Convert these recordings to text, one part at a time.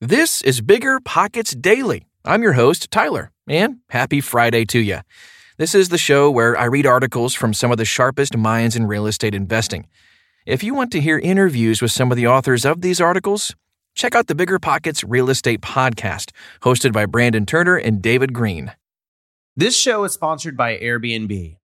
This is Bigger Pockets Daily. I'm your host, Tyler, and happy Friday to you. This is the show where I read articles from some of the sharpest minds in real estate investing. If you want to hear interviews with some of the authors of these articles, check out the Bigger Pockets Real Estate Podcast, hosted by Brandon Turner and David Greene. This show is sponsored by Airbnb.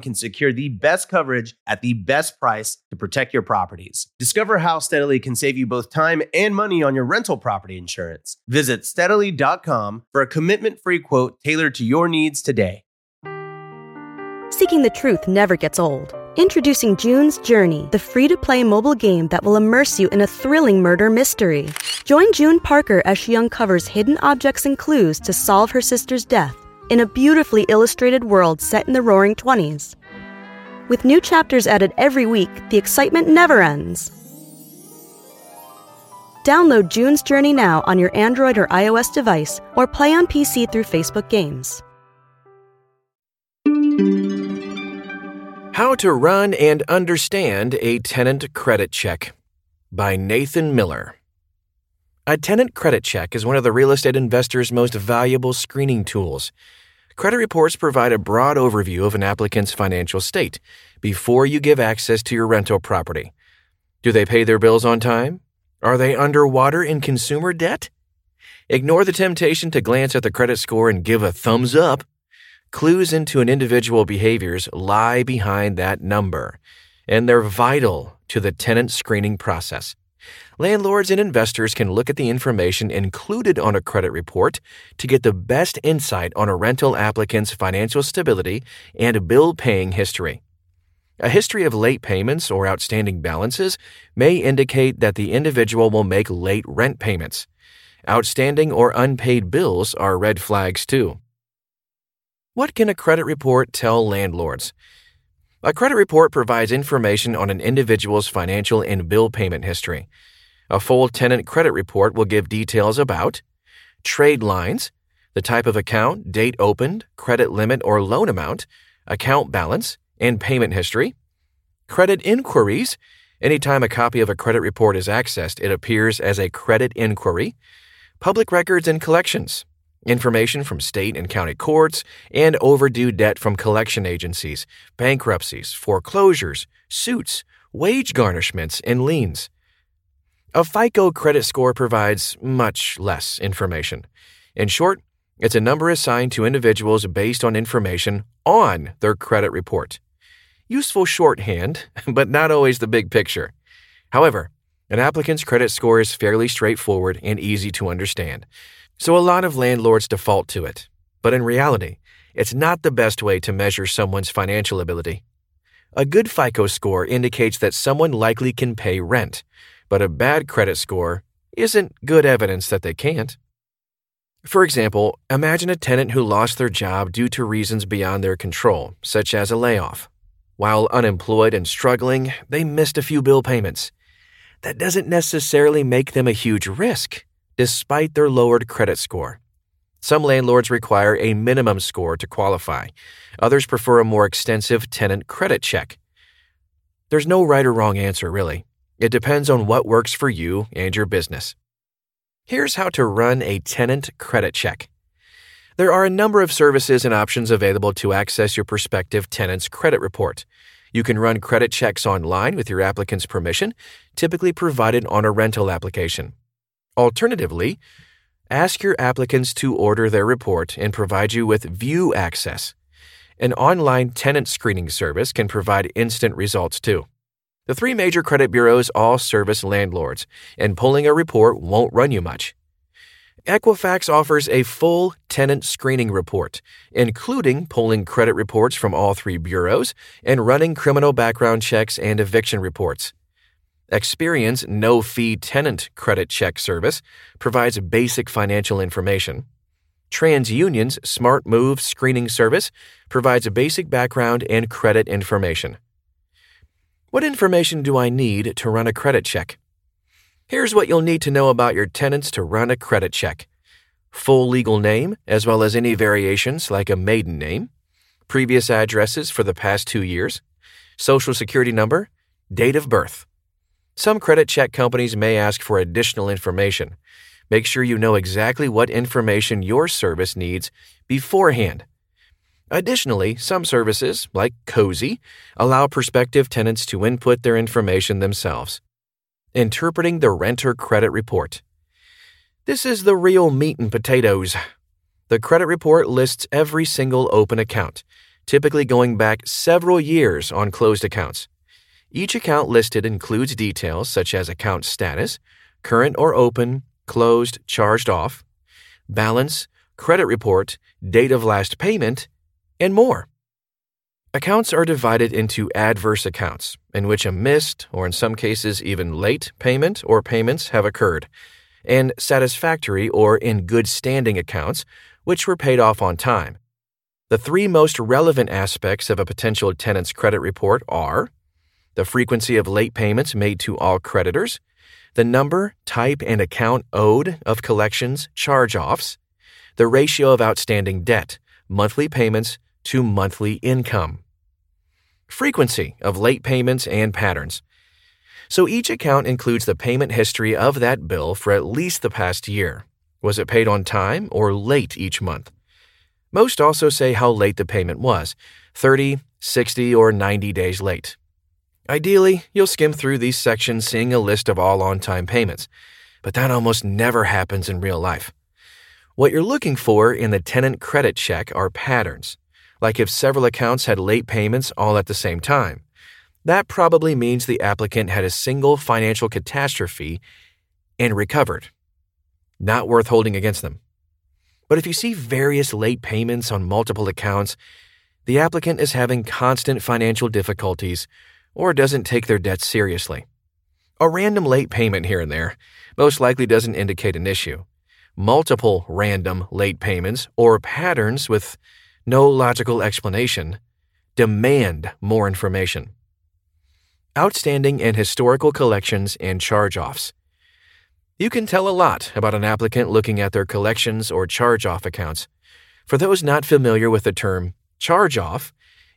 can secure the best coverage at the best price to protect your properties. Discover how Steadily can save you both time and money on your rental property insurance. Visit steadily.com for a commitment free quote tailored to your needs today. Seeking the truth never gets old. Introducing June's Journey, the free to play mobile game that will immerse you in a thrilling murder mystery. Join June Parker as she uncovers hidden objects and clues to solve her sister's death in a beautifully illustrated world set in the roaring 20s. With new chapters added every week, the excitement never ends. Download June's Journey now on your Android or iOS device or play on PC through Facebook Games. How to Run and Understand a Tenant Credit Check by Nathan Miller. A tenant credit check is one of the real estate investor's most valuable screening tools. Credit reports provide a broad overview of an applicant's financial state before you give access to your rental property. Do they pay their bills on time? Are they underwater in consumer debt? Ignore the temptation to glance at the credit score and give a thumbs up. Clues into an individual behaviors lie behind that number, and they're vital to the tenant screening process. Landlords and investors can look at the information included on a credit report to get the best insight on a rental applicant's financial stability and bill paying history. A history of late payments or outstanding balances may indicate that the individual will make late rent payments. Outstanding or unpaid bills are red flags too. What can a credit report tell landlords? A credit report provides information on an individual's financial and bill payment history. A full tenant credit report will give details about trade lines, the type of account, date opened, credit limit or loan amount, account balance, and payment history. Credit inquiries. Anytime a copy of a credit report is accessed, it appears as a credit inquiry. Public records and collections. Information from state and county courts, and overdue debt from collection agencies, bankruptcies, foreclosures, suits, wage garnishments, and liens. A FICO credit score provides much less information. In short, it's a number assigned to individuals based on information on their credit report. Useful shorthand, but not always the big picture. However, an applicant's credit score is fairly straightforward and easy to understand, so a lot of landlords default to it. But in reality, it's not the best way to measure someone's financial ability. A good FICO score indicates that someone likely can pay rent, but a bad credit score isn't good evidence that they can't. For example, imagine a tenant who lost their job due to reasons beyond their control, such as a layoff. While unemployed and struggling, they missed a few bill payments. That doesn't necessarily make them a huge risk, despite their lowered credit score. Some landlords require a minimum score to qualify. Others prefer a more extensive tenant credit check. There's no right or wrong answer, really. It depends on what works for you and your business. Here's how to run a tenant credit check. There are a number of services and options available to access your prospective tenant's credit report. You can run credit checks online with your applicant's permission, typically provided on a rental application. Alternatively, ask your applicants to order their report and provide you with view access. An online tenant screening service can provide instant results too. The three major credit bureaus all service landlords, and pulling a report won't run you much. Equifax offers a full tenant screening report, including pulling credit reports from all three bureaus and running criminal background checks and eviction reports. Experian's no fee tenant credit check service provides basic financial information. TransUnion's Smart Move screening service provides basic background and credit information. What information do I need to run a credit check? Here's what you'll need to know about your tenants to run a credit check full legal name, as well as any variations like a maiden name, previous addresses for the past two years, social security number, date of birth. Some credit check companies may ask for additional information. Make sure you know exactly what information your service needs beforehand Additionally, some services, like Cozy, allow prospective tenants to input their information themselves. Interpreting the renter credit report. This is the real meat and potatoes. The credit report lists every single open account, typically going back several years on closed accounts. Each account listed includes details such as account status, current or open, closed, charged off, balance, credit report, date of last payment, and more. Accounts are divided into adverse accounts, in which a missed, or in some cases even late, payment or payments have occurred, and satisfactory or in good standing accounts, which were paid off on time. The three most relevant aspects of a potential tenant's credit report are the frequency of late payments made to all creditors, the number, type, and account owed of collections charge offs, the ratio of outstanding debt, monthly payments, to monthly income. Frequency of late payments and patterns. So each account includes the payment history of that bill for at least the past year. Was it paid on time or late each month? Most also say how late the payment was 30, 60, or 90 days late. Ideally, you'll skim through these sections seeing a list of all on time payments, but that almost never happens in real life. What you're looking for in the tenant credit check are patterns like if several accounts had late payments all at the same time. That probably means the applicant had a single financial catastrophe and recovered. Not worth holding against them. But if you see various late payments on multiple accounts, the applicant is having constant financial difficulties or doesn't take their debts seriously. A random late payment here and there most likely doesn't indicate an issue. Multiple random late payments or patterns with no logical explanation, demand more information. Outstanding and historical collections and charge offs. You can tell a lot about an applicant looking at their collections or charge off accounts. For those not familiar with the term charge off,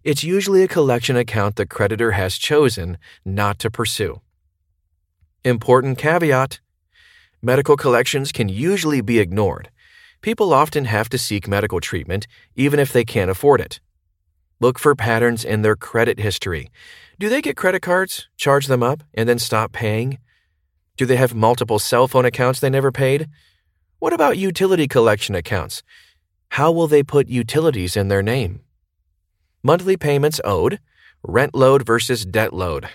it's usually a collection account the creditor has chosen not to pursue. Important caveat medical collections can usually be ignored people often have to seek medical treatment even if they can't afford it. Look for patterns in their credit history. Do they get credit cards, charge them up, and then stop paying? Do they have multiple cell phone accounts they never paid? What about utility collection accounts? How will they put utilities in their name? Monthly payments owed, rent load versus debt load.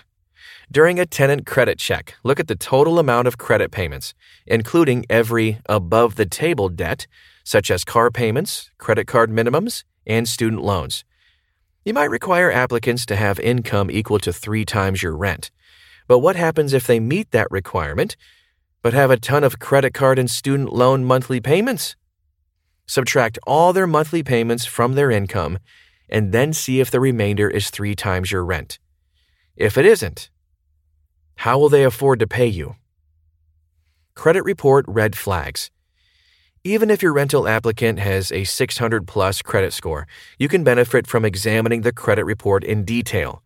During a tenant credit check, look at the total amount of credit payments, including every above the table debt, such as car payments, credit card minimums, and student loans. You might require applicants to have income equal to three times your rent. But what happens if they meet that requirement, but have a ton of credit card and student loan monthly payments? Subtract all their monthly payments from their income and then see if the remainder is three times your rent. If it isn't, how will they afford to pay you? Credit report red flags. Even if your rental applicant has a 600 plus credit score, you can benefit from examining the credit report in detail.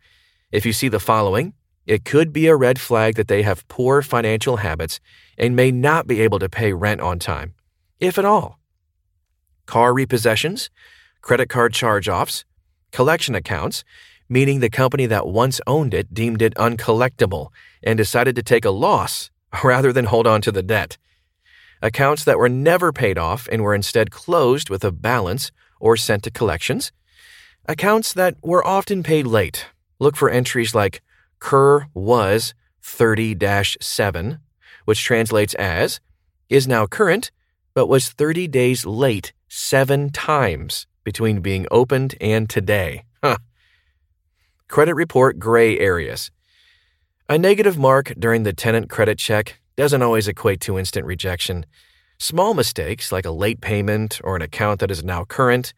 If you see the following, it could be a red flag that they have poor financial habits and may not be able to pay rent on time, if at all. Car repossessions, credit card charge offs, collection accounts, meaning the company that once owned it deemed it uncollectible and decided to take a loss rather than hold on to the debt. Accounts that were never paid off and were instead closed with a balance or sent to collections. Accounts that were often paid late. Look for entries like Cur was 30 7, which translates as is now current, but was 30 days late seven times between being opened and today. Huh. Credit report gray areas. A negative mark during the tenant credit check doesn't always equate to instant rejection. Small mistakes, like a late payment or an account that is now current,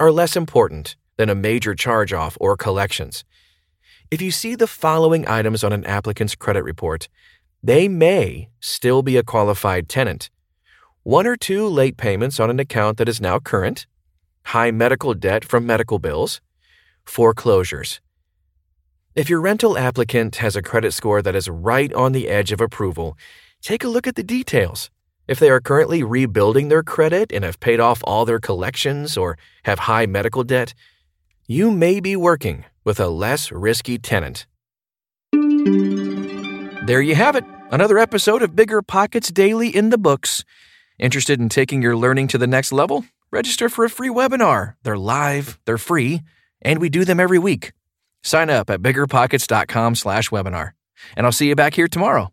are less important than a major charge off or collections. If you see the following items on an applicant's credit report, they may still be a qualified tenant. One or two late payments on an account that is now current, high medical debt from medical bills, foreclosures. If your rental applicant has a credit score that is right on the edge of approval, take a look at the details. If they are currently rebuilding their credit and have paid off all their collections or have high medical debt, you may be working with a less risky tenant. There you have it, another episode of Bigger Pockets Daily in the books. Interested in taking your learning to the next level? Register for a free webinar. They're live, they're free, and we do them every week. Sign up at biggerpockets.com slash webinar. And I'll see you back here tomorrow.